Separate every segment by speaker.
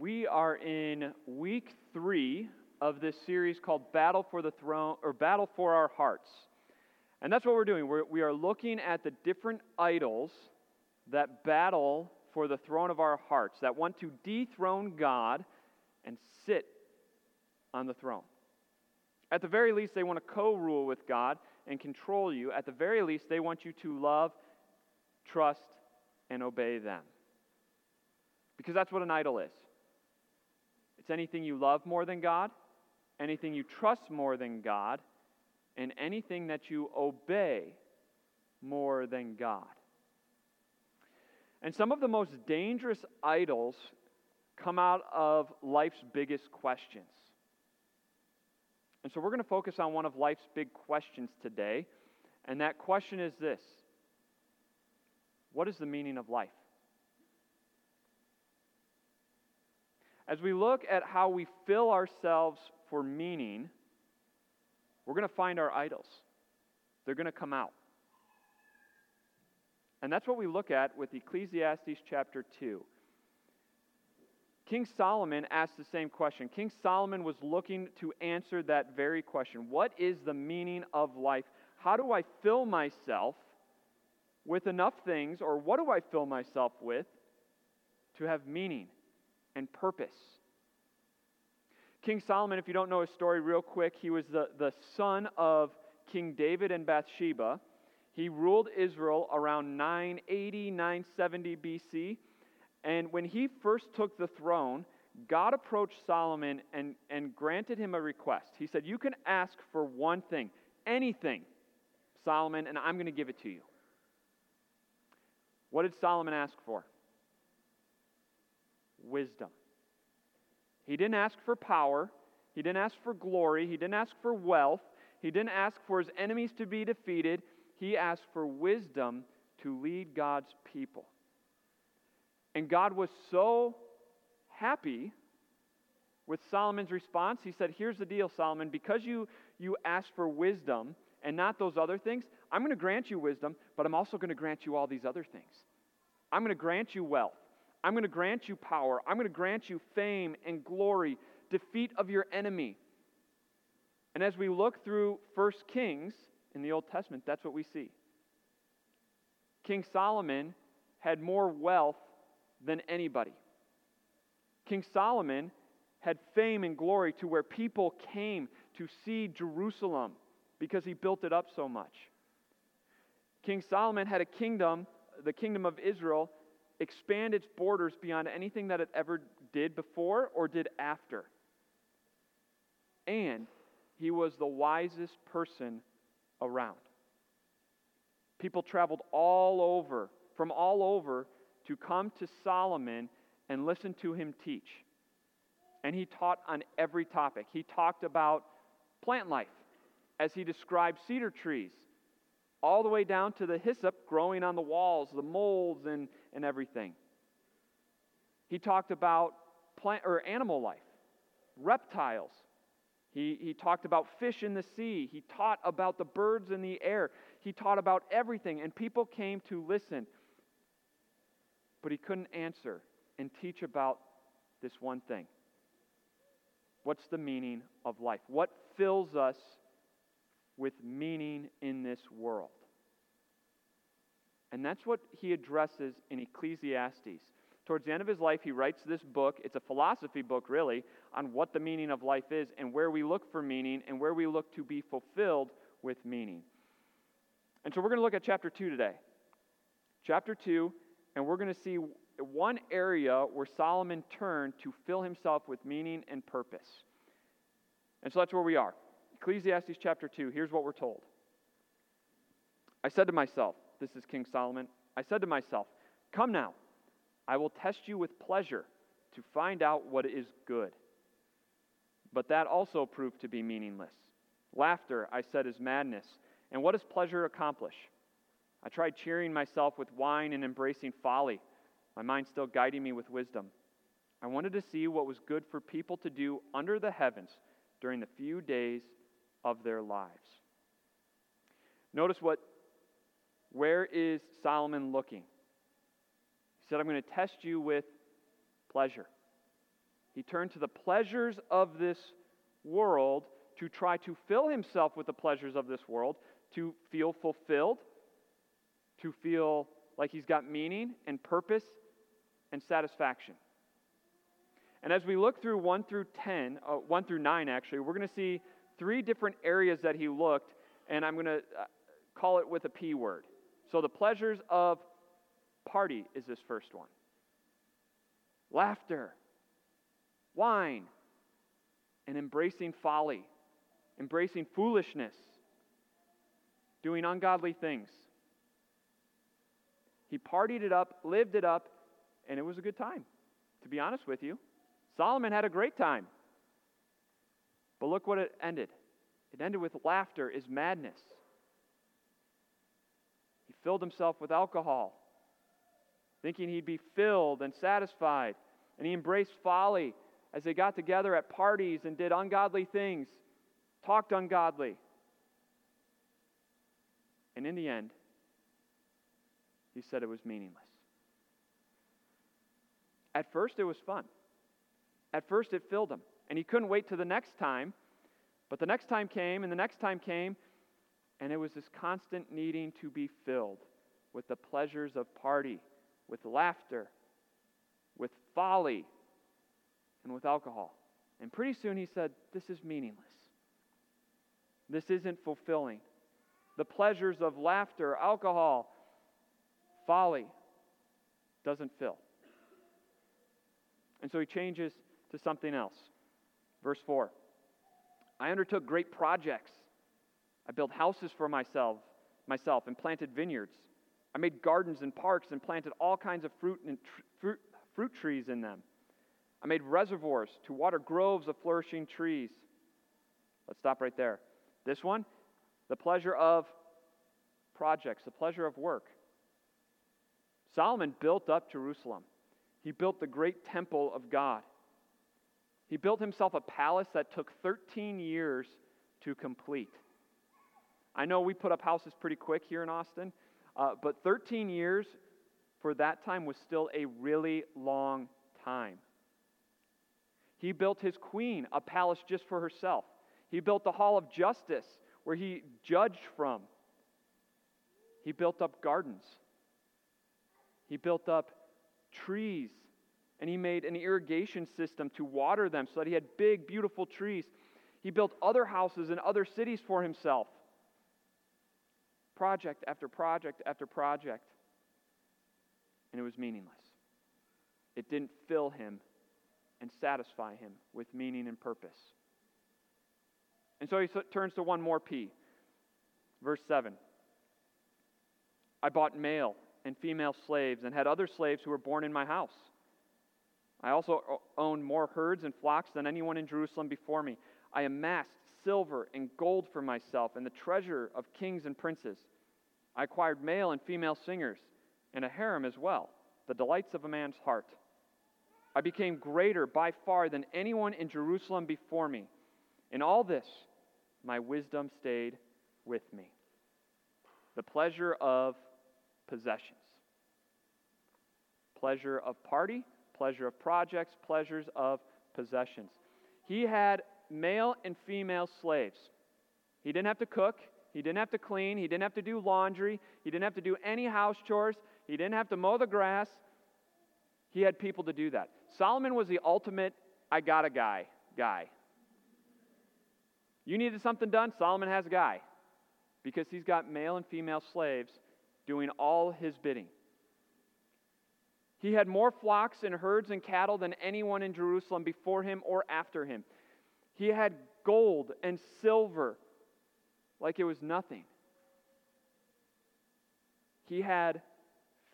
Speaker 1: We are in week three of this series called Battle for the Throne or Battle for Our Hearts. And that's what we're doing. We're, we are looking at the different idols that battle for the throne of our hearts, that want to dethrone God and sit on the throne. At the very least, they want to co rule with God and control you. At the very least, they want you to love, trust, and obey them. Because that's what an idol is it's anything you love more than God, anything you trust more than God, and anything that you obey more than God. And some of the most dangerous idols come out of life's biggest questions. And so we're going to focus on one of life's big questions today. And that question is this What is the meaning of life? As we look at how we fill ourselves for meaning, we're going to find our idols. They're going to come out. And that's what we look at with Ecclesiastes chapter 2. King Solomon asked the same question. King Solomon was looking to answer that very question What is the meaning of life? How do I fill myself with enough things, or what do I fill myself with to have meaning and purpose? King Solomon, if you don't know his story real quick, he was the, the son of King David and Bathsheba. He ruled Israel around 980, 970 BC. And when he first took the throne, God approached Solomon and, and granted him a request. He said, You can ask for one thing, anything, Solomon, and I'm going to give it to you. What did Solomon ask for? Wisdom. He didn't ask for power. He didn't ask for glory. He didn't ask for wealth. He didn't ask for his enemies to be defeated. He asked for wisdom to lead God's people. And God was so happy with Solomon's response. He said, Here's the deal, Solomon. Because you, you asked for wisdom and not those other things, I'm going to grant you wisdom, but I'm also going to grant you all these other things. I'm going to grant you wealth. I'm going to grant you power. I'm going to grant you fame and glory, defeat of your enemy. And as we look through 1 Kings in the Old Testament, that's what we see. King Solomon had more wealth than anybody. King Solomon had fame and glory to where people came to see Jerusalem because he built it up so much. King Solomon had a kingdom, the kingdom of Israel, expand its borders beyond anything that it ever did before or did after. And he was the wisest person around. People traveled all over, from all over, to come to Solomon and listen to him teach. And he taught on every topic. He talked about plant life as he described cedar trees, all the way down to the hyssop growing on the walls, the molds, and, and everything. He talked about plant or animal life, reptiles. He, he talked about fish in the sea. He taught about the birds in the air. He taught about everything, and people came to listen. But he couldn't answer and teach about this one thing. What's the meaning of life? What fills us with meaning in this world? And that's what he addresses in Ecclesiastes. Towards the end of his life, he writes this book. It's a philosophy book, really, on what the meaning of life is and where we look for meaning and where we look to be fulfilled with meaning. And so we're going to look at chapter 2 today. Chapter 2, and we're going to see one area where Solomon turned to fill himself with meaning and purpose. And so that's where we are. Ecclesiastes chapter 2, here's what we're told. I said to myself, this is King Solomon, I said to myself, Come now, I will test you with pleasure to find out what is good. But that also proved to be meaningless. Laughter, I said, is madness. And what does pleasure accomplish? I tried cheering myself with wine and embracing folly, my mind still guiding me with wisdom. I wanted to see what was good for people to do under the heavens during the few days of their lives. Notice what where is Solomon looking? He said, I'm going to test you with pleasure. He turned to the pleasures of this world to try to fill himself with the pleasures of this world, to feel fulfilled, to feel like he's got meaning and purpose and satisfaction. And as we look through 1 through 10, uh, 1 through 9 actually, we're going to see three different areas that he looked, and I'm going to uh, call it with a P word. So the pleasures of party is this first one laughter, wine, and embracing folly, embracing foolishness, doing ungodly things. He partied it up, lived it up, and it was a good time, to be honest with you. Solomon had a great time. But look what it ended. It ended with laughter is madness. He filled himself with alcohol, thinking he'd be filled and satisfied. And he embraced folly as they got together at parties and did ungodly things, talked ungodly. And in the end, he said it was meaningless. At first, it was fun. At first, it filled him. And he couldn't wait to the next time. But the next time came, and the next time came, and it was this constant needing to be filled with the pleasures of party, with laughter, with folly, and with alcohol. And pretty soon he said, This is meaningless. This isn't fulfilling. The pleasures of laughter, alcohol, folly doesn't fill. And so he changes to something else. Verse 4 I undertook great projects. I built houses for myself, myself and planted vineyards. I made gardens and parks and planted all kinds of fruit and tr- fruit, fruit trees in them. I made reservoirs to water groves of flourishing trees. Let's stop right there. This one, the pleasure of projects, the pleasure of work. Solomon built up Jerusalem. He built the great temple of God. He built himself a palace that took 13 years to complete. I know we put up houses pretty quick here in Austin, uh, but 13 years for that time was still a really long time. He built his queen a palace just for herself. He built the hall of justice where he judged from. He built up gardens. He built up trees and he made an irrigation system to water them so that he had big, beautiful trees. He built other houses in other cities for himself. Project after project after project. And it was meaningless. It didn't fill him and satisfy him with meaning and purpose. And so he turns to one more P. Verse 7. I bought male and female slaves and had other slaves who were born in my house. I also owned more herds and flocks than anyone in Jerusalem before me. I amassed silver and gold for myself and the treasure of kings and princes. I acquired male and female singers and a harem as well, the delights of a man's heart. I became greater by far than anyone in Jerusalem before me. In all this, my wisdom stayed with me. The pleasure of possessions, pleasure of party, pleasure of projects, pleasures of possessions. He had male and female slaves. He didn't have to cook, he didn't have to clean, he didn't have to do laundry, he didn't have to do any house chores, he didn't have to mow the grass. He had people to do that. Solomon was the ultimate I got a guy guy. You needed something done, Solomon has a guy because he's got male and female slaves doing all his bidding. He had more flocks and herds and cattle than anyone in Jerusalem before him or after him. He had gold and silver like it was nothing. He had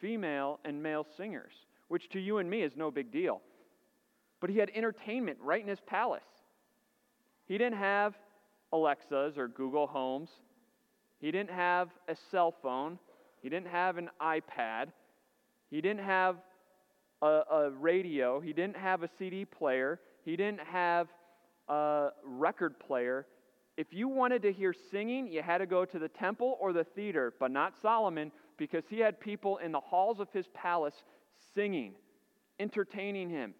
Speaker 1: female and male singers, which to you and me is no big deal. But he had entertainment right in his palace. He didn't have Alexas or Google Homes. He didn't have a cell phone. He didn't have an iPad. He didn't have a, a radio. He didn't have a CD player. He didn't have a record player. If you wanted to hear singing, you had to go to the temple or the theater, but not Solomon, because he had people in the halls of his palace singing, entertaining him.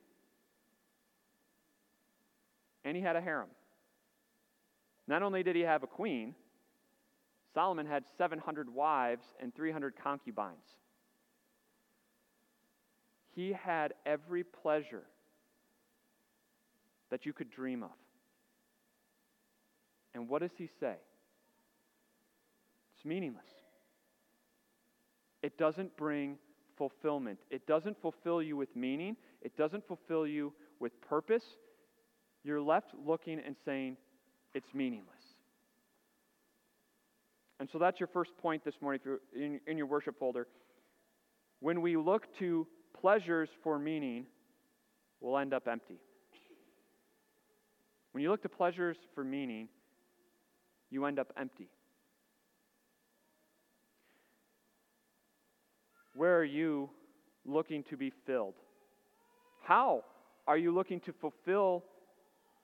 Speaker 1: and he had a harem. Not only did he have a queen, Solomon had 700 wives and 300 concubines. He had every pleasure that you could dream of. And what does he say? It's meaningless. It doesn't bring fulfillment. It doesn't fulfill you with meaning. It doesn't fulfill you with purpose. You're left looking and saying, it's meaningless. And so that's your first point this morning if you're in, in your worship folder. When we look to pleasures for meaning, we'll end up empty. When you look to pleasures for meaning, you end up empty. Where are you looking to be filled? How are you looking to fulfill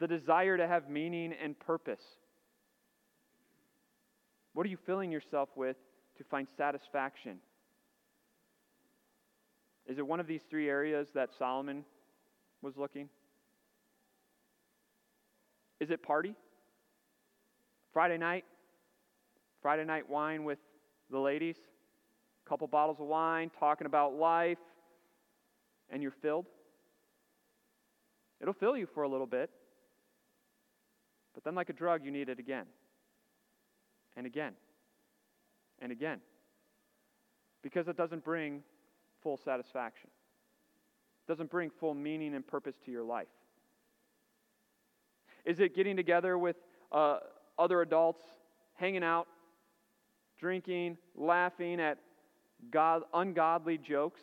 Speaker 1: the desire to have meaning and purpose? What are you filling yourself with to find satisfaction? Is it one of these three areas that Solomon was looking? Is it party? Friday night? Friday night wine with the ladies? A couple bottles of wine, talking about life, and you're filled? It'll fill you for a little bit. But then, like a drug, you need it again and again and again because it doesn't bring full satisfaction. Doesn't bring full meaning and purpose to your life. Is it getting together with uh, other adults, hanging out, drinking, laughing at God, ungodly jokes,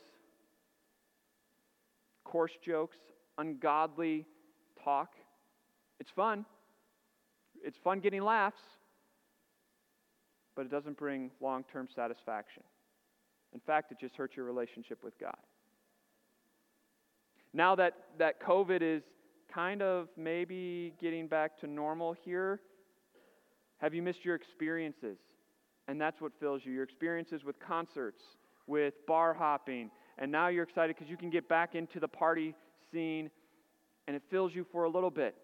Speaker 1: coarse jokes, ungodly talk? It's fun. It's fun getting laughs but it doesn't bring long term satisfaction. In fact, it just hurts your relationship with God. Now that, that COVID is kind of maybe getting back to normal here, have you missed your experiences? And that's what fills you your experiences with concerts, with bar hopping, and now you're excited because you can get back into the party scene and it fills you for a little bit,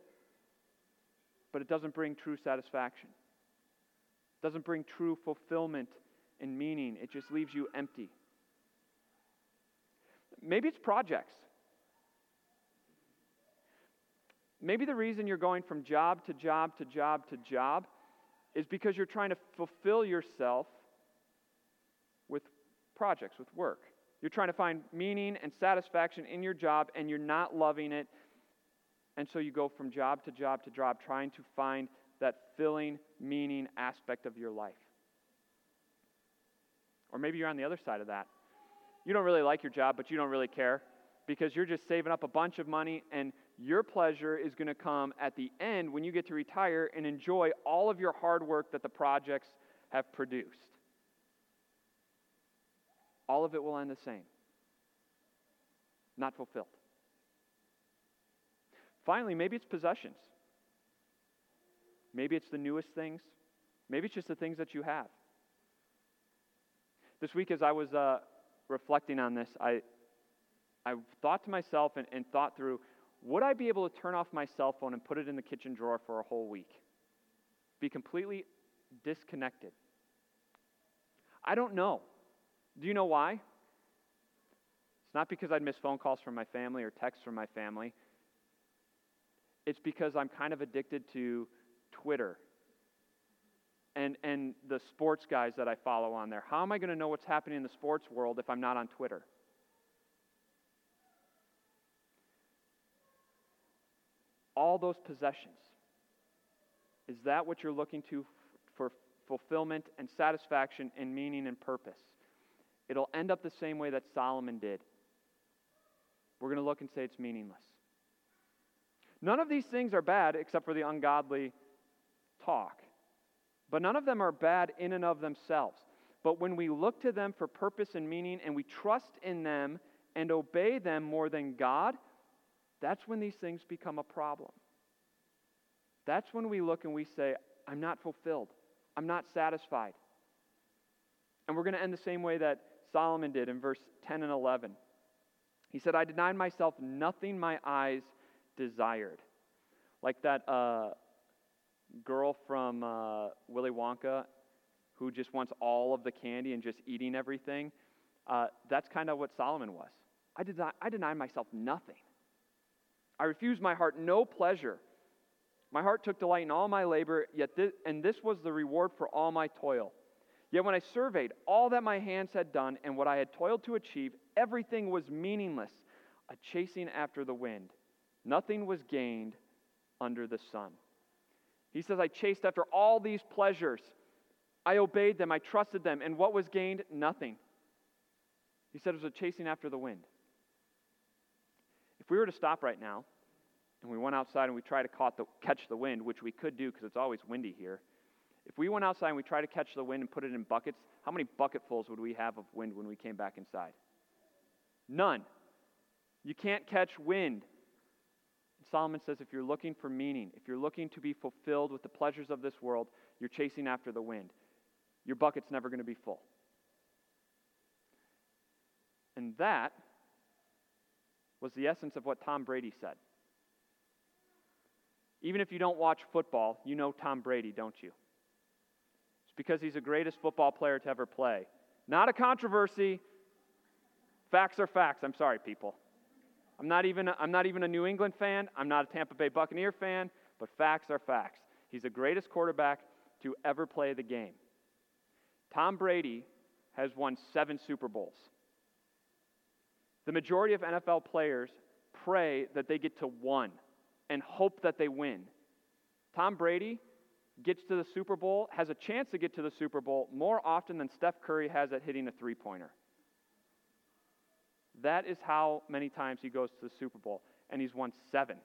Speaker 1: but it doesn't bring true satisfaction it doesn't bring true fulfillment and meaning, it just leaves you empty. Maybe it's projects. Maybe the reason you're going from job to job to job to job is because you're trying to fulfill yourself with projects, with work. You're trying to find meaning and satisfaction in your job and you're not loving it. And so you go from job to job to job trying to find that filling, meaning aspect of your life. Or maybe you're on the other side of that. You don't really like your job, but you don't really care because you're just saving up a bunch of money and your pleasure is going to come at the end when you get to retire and enjoy all of your hard work that the projects have produced. All of it will end the same not fulfilled. Finally, maybe it's possessions. Maybe it's the newest things. Maybe it's just the things that you have. This week, as I was uh, reflecting on this, I, I thought to myself and, and thought through would I be able to turn off my cell phone and put it in the kitchen drawer for a whole week? Be completely disconnected. I don't know. Do you know why? It's not because I'd miss phone calls from my family or texts from my family. It's because I'm kind of addicted to Twitter and, and the sports guys that I follow on there. How am I going to know what's happening in the sports world if I'm not on Twitter? All those possessions. Is that what you're looking to for fulfillment and satisfaction and meaning and purpose? It'll end up the same way that Solomon did. We're going to look and say it's meaningless. None of these things are bad except for the ungodly talk. But none of them are bad in and of themselves. But when we look to them for purpose and meaning and we trust in them and obey them more than God, that's when these things become a problem. That's when we look and we say, I'm not fulfilled. I'm not satisfied. And we're going to end the same way that Solomon did in verse 10 and 11. He said, I denied myself nothing my eyes desired. Like that uh, girl from uh, Willy Wonka who just wants all of the candy and just eating everything. Uh, that's kind of what Solomon was. I, did not, I denied myself nothing. I refused my heart no pleasure. My heart took delight in all my labor, yet this, and this was the reward for all my toil. Yet when I surveyed all that my hands had done and what I had toiled to achieve, everything was meaningless, a chasing after the wind. Nothing was gained under the sun. He says, I chased after all these pleasures. I obeyed them, I trusted them, and what was gained? Nothing. He said it was a chasing after the wind. If we were to stop right now and we went outside and we tried to catch the wind, which we could do because it's always windy here, if we went outside and we tried to catch the wind and put it in buckets, how many bucketfuls would we have of wind when we came back inside? None. You can't catch wind. Solomon says if you're looking for meaning, if you're looking to be fulfilled with the pleasures of this world, you're chasing after the wind. Your bucket's never going to be full. And that was the essence of what Tom Brady said. Even if you don't watch football, you know Tom Brady, don't you? It's because he's the greatest football player to ever play. Not a controversy. Facts are facts. I'm sorry, people. I'm not even a, I'm not even a New England fan. I'm not a Tampa Bay Buccaneer fan, but facts are facts. He's the greatest quarterback to ever play the game. Tom Brady has won 7 Super Bowls. The majority of NFL players pray that they get to one and hope that they win. Tom Brady gets to the Super Bowl, has a chance to get to the Super Bowl more often than Steph Curry has at hitting a three pointer. That is how many times he goes to the Super Bowl, and he's won seven.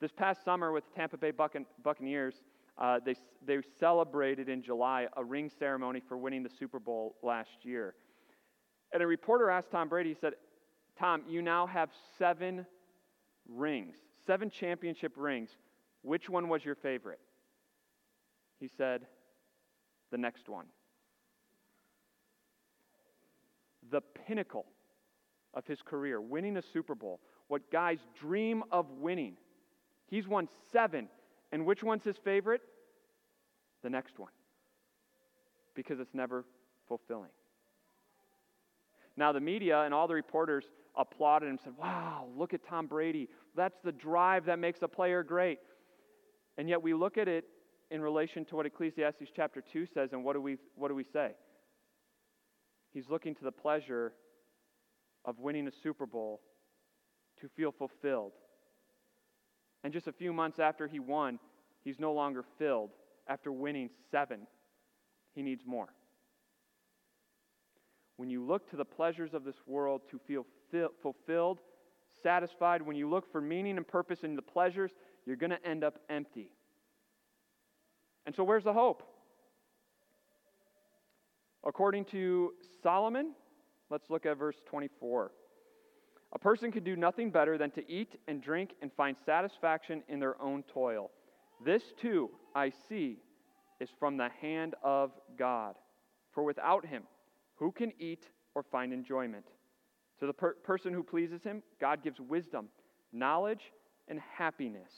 Speaker 1: This past summer with the Tampa Bay Buccaneers, uh, they, they celebrated in July a ring ceremony for winning the Super Bowl last year. And a reporter asked Tom Brady, he said, Tom, you now have seven rings, seven championship rings. Which one was your favorite? He said, the next one. The pinnacle of his career, winning a Super Bowl, what guys dream of winning. He's won seven. And which one's his favorite? The next one. Because it's never fulfilling. Now, the media and all the reporters applauded and said, Wow, look at Tom Brady. That's the drive that makes a player great. And yet we look at it in relation to what Ecclesiastes chapter 2 says, and what do we, what do we say? He's looking to the pleasure of winning a Super Bowl to feel fulfilled. And just a few months after he won, he's no longer filled. After winning seven, he needs more when you look to the pleasures of this world to feel fulfilled, satisfied, when you look for meaning and purpose in the pleasures, you're going to end up empty. And so, where's the hope? According to Solomon, let's look at verse 24. A person can do nothing better than to eat and drink and find satisfaction in their own toil. This too, I see, is from the hand of God. For without him, who can eat or find enjoyment? To the per- person who pleases him, God gives wisdom, knowledge, and happiness.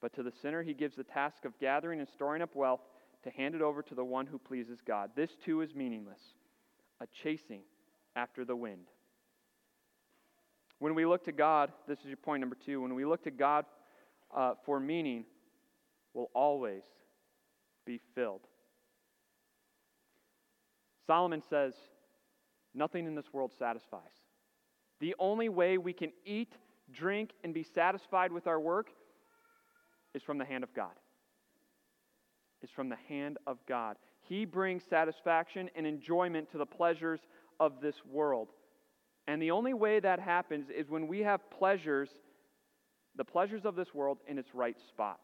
Speaker 1: But to the sinner, he gives the task of gathering and storing up wealth to hand it over to the one who pleases God. This too is meaningless, a chasing after the wind. When we look to God, this is your point number two, when we look to God uh, for meaning, we'll always be filled. Solomon says, Nothing in this world satisfies. The only way we can eat, drink, and be satisfied with our work is from the hand of God. Is from the hand of God. He brings satisfaction and enjoyment to the pleasures of this world. And the only way that happens is when we have pleasures, the pleasures of this world, in its right spot.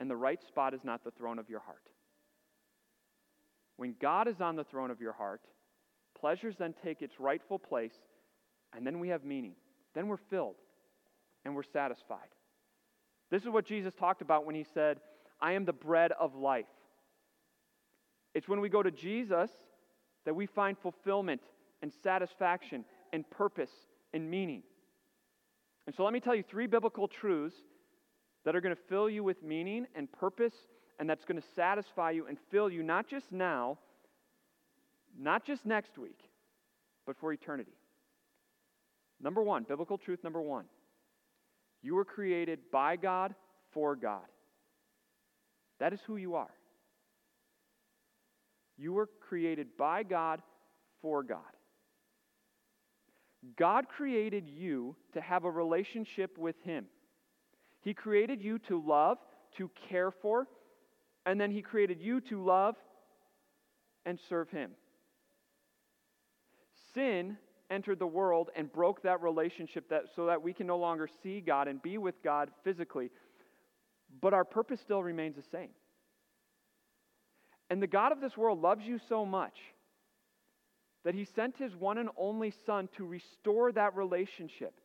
Speaker 1: And the right spot is not the throne of your heart. When God is on the throne of your heart, pleasures then take its rightful place, and then we have meaning. Then we're filled and we're satisfied. This is what Jesus talked about when he said, I am the bread of life. It's when we go to Jesus that we find fulfillment and satisfaction and purpose and meaning. And so let me tell you three biblical truths that are going to fill you with meaning and purpose and that's going to satisfy you and fill you not just now, not just next week, but for eternity. Number one, biblical truth number one you were created by God for God. That is who you are. You were created by God for God. God created you to have a relationship with Him. He created you to love, to care for, and then He created you to love and serve Him. Sin entered the world and broke that relationship that, so that we can no longer see God and be with God physically. But our purpose still remains the same. And the God of this world loves you so much that he sent his one and only Son to restore that relationship,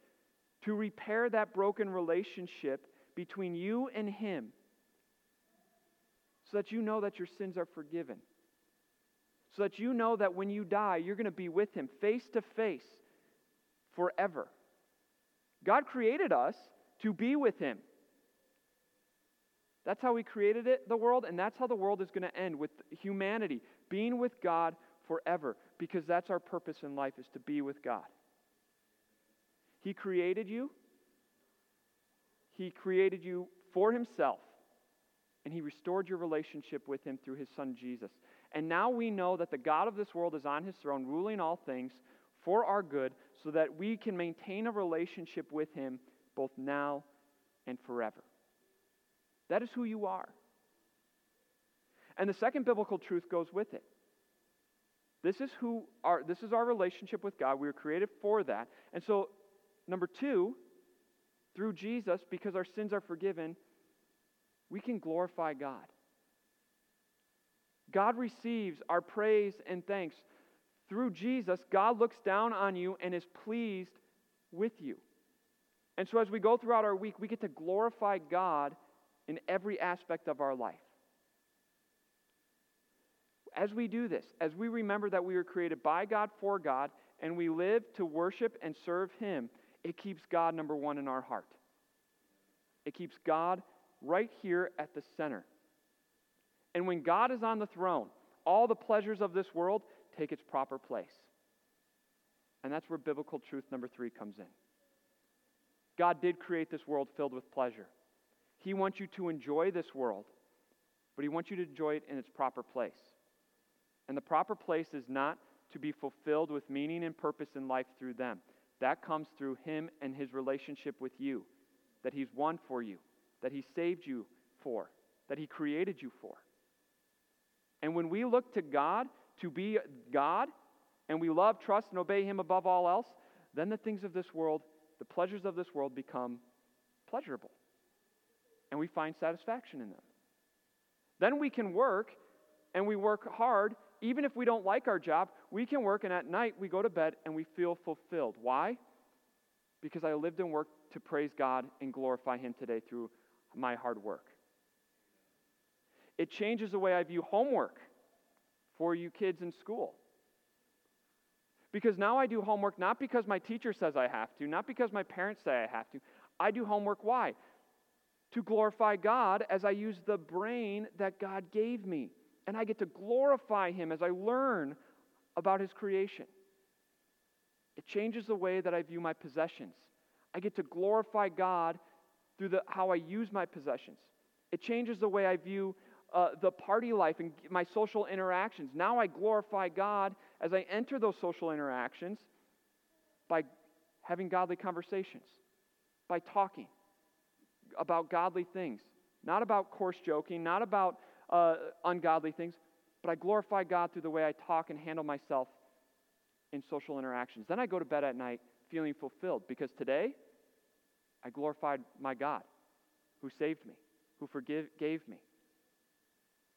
Speaker 1: to repair that broken relationship between you and him so that you know that your sins are forgiven. So that you know that when you die, you're going to be with Him face to face forever. God created us to be with Him. That's how He created it, the world, and that's how the world is going to end with humanity being with God forever because that's our purpose in life is to be with God. He created you. He created you for himself and he restored your relationship with him through his son Jesus. And now we know that the God of this world is on his throne, ruling all things for our good, so that we can maintain a relationship with him both now and forever. That is who you are. And the second biblical truth goes with it. This is who our this is our relationship with God. We were created for that. And so number 2, through Jesus because our sins are forgiven, we can glorify God. God receives our praise and thanks. Through Jesus, God looks down on you and is pleased with you. And so, as we go throughout our week, we get to glorify God in every aspect of our life. As we do this, as we remember that we were created by God for God, and we live to worship and serve Him, it keeps God number one in our heart. It keeps God right here at the center. And when God is on the throne, all the pleasures of this world take its proper place. And that's where biblical truth number three comes in. God did create this world filled with pleasure. He wants you to enjoy this world, but He wants you to enjoy it in its proper place. And the proper place is not to be fulfilled with meaning and purpose in life through them. That comes through Him and His relationship with you, that He's won for you that He saved you for, that He created you for. And when we look to God to be God, and we love, trust, and obey Him above all else, then the things of this world, the pleasures of this world become pleasurable. And we find satisfaction in them. Then we can work, and we work hard. Even if we don't like our job, we can work, and at night we go to bed and we feel fulfilled. Why? Because I lived and worked to praise God and glorify Him today through my hard work. It changes the way I view homework for you kids in school. Because now I do homework not because my teacher says I have to, not because my parents say I have to. I do homework why? To glorify God as I use the brain that God gave me. And I get to glorify Him as I learn about His creation. It changes the way that I view my possessions. I get to glorify God through the, how I use my possessions. It changes the way I view uh, the party life and my social interactions. Now I glorify God as I enter those social interactions by having godly conversations, by talking about godly things, not about coarse joking, not about uh, ungodly things, but I glorify God through the way I talk and handle myself in social interactions. Then I go to bed at night feeling fulfilled because today I glorified my God who saved me, who forgave, gave me,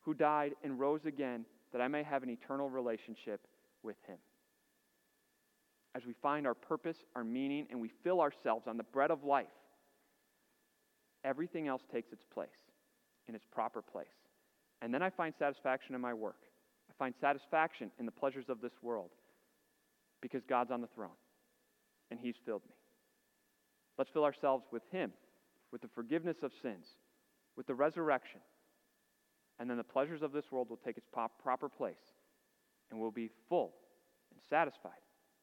Speaker 1: who died and rose again that I may have an eternal relationship with him. As we find our purpose, our meaning, and we fill ourselves on the bread of life, everything else takes its place in its proper place. And then I find satisfaction in my work. I find satisfaction in the pleasures of this world because God's on the throne and He's filled me. Let's fill ourselves with Him, with the forgiveness of sins, with the resurrection. And then the pleasures of this world will take its proper place, and we'll be full and satisfied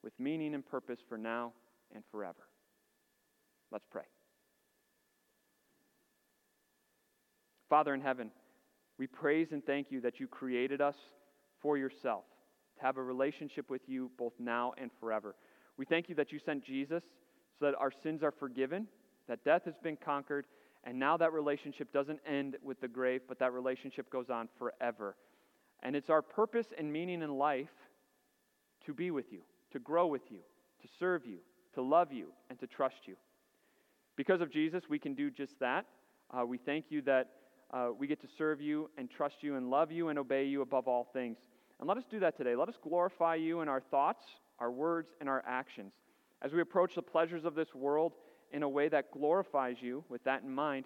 Speaker 1: with meaning and purpose for now and forever. Let's pray. Father in heaven, we praise and thank you that you created us for yourself, to have a relationship with you both now and forever. We thank you that you sent Jesus so that our sins are forgiven, that death has been conquered, and now that relationship doesn't end with the grave, but that relationship goes on forever. And it's our purpose and meaning in life to be with you, to grow with you, to serve you, to love you, and to trust you. Because of Jesus, we can do just that. Uh, we thank you that uh, we get to serve you and trust you and love you and obey you above all things. And let us do that today. Let us glorify you in our thoughts, our words, and our actions. As we approach the pleasures of this world in a way that glorifies you, with that in mind,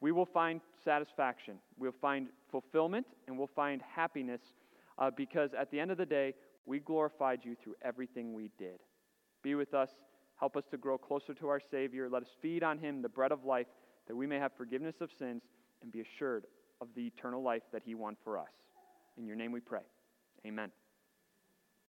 Speaker 1: we will find satisfaction. We'll find fulfillment and we'll find happiness uh, because at the end of the day, we glorified you through everything we did. Be with us. Help us to grow closer to our Savior. Let us feed on Him, the bread of life, that we may have forgiveness of sins and be assured of the eternal life that He won for us. In your name we pray. Amen.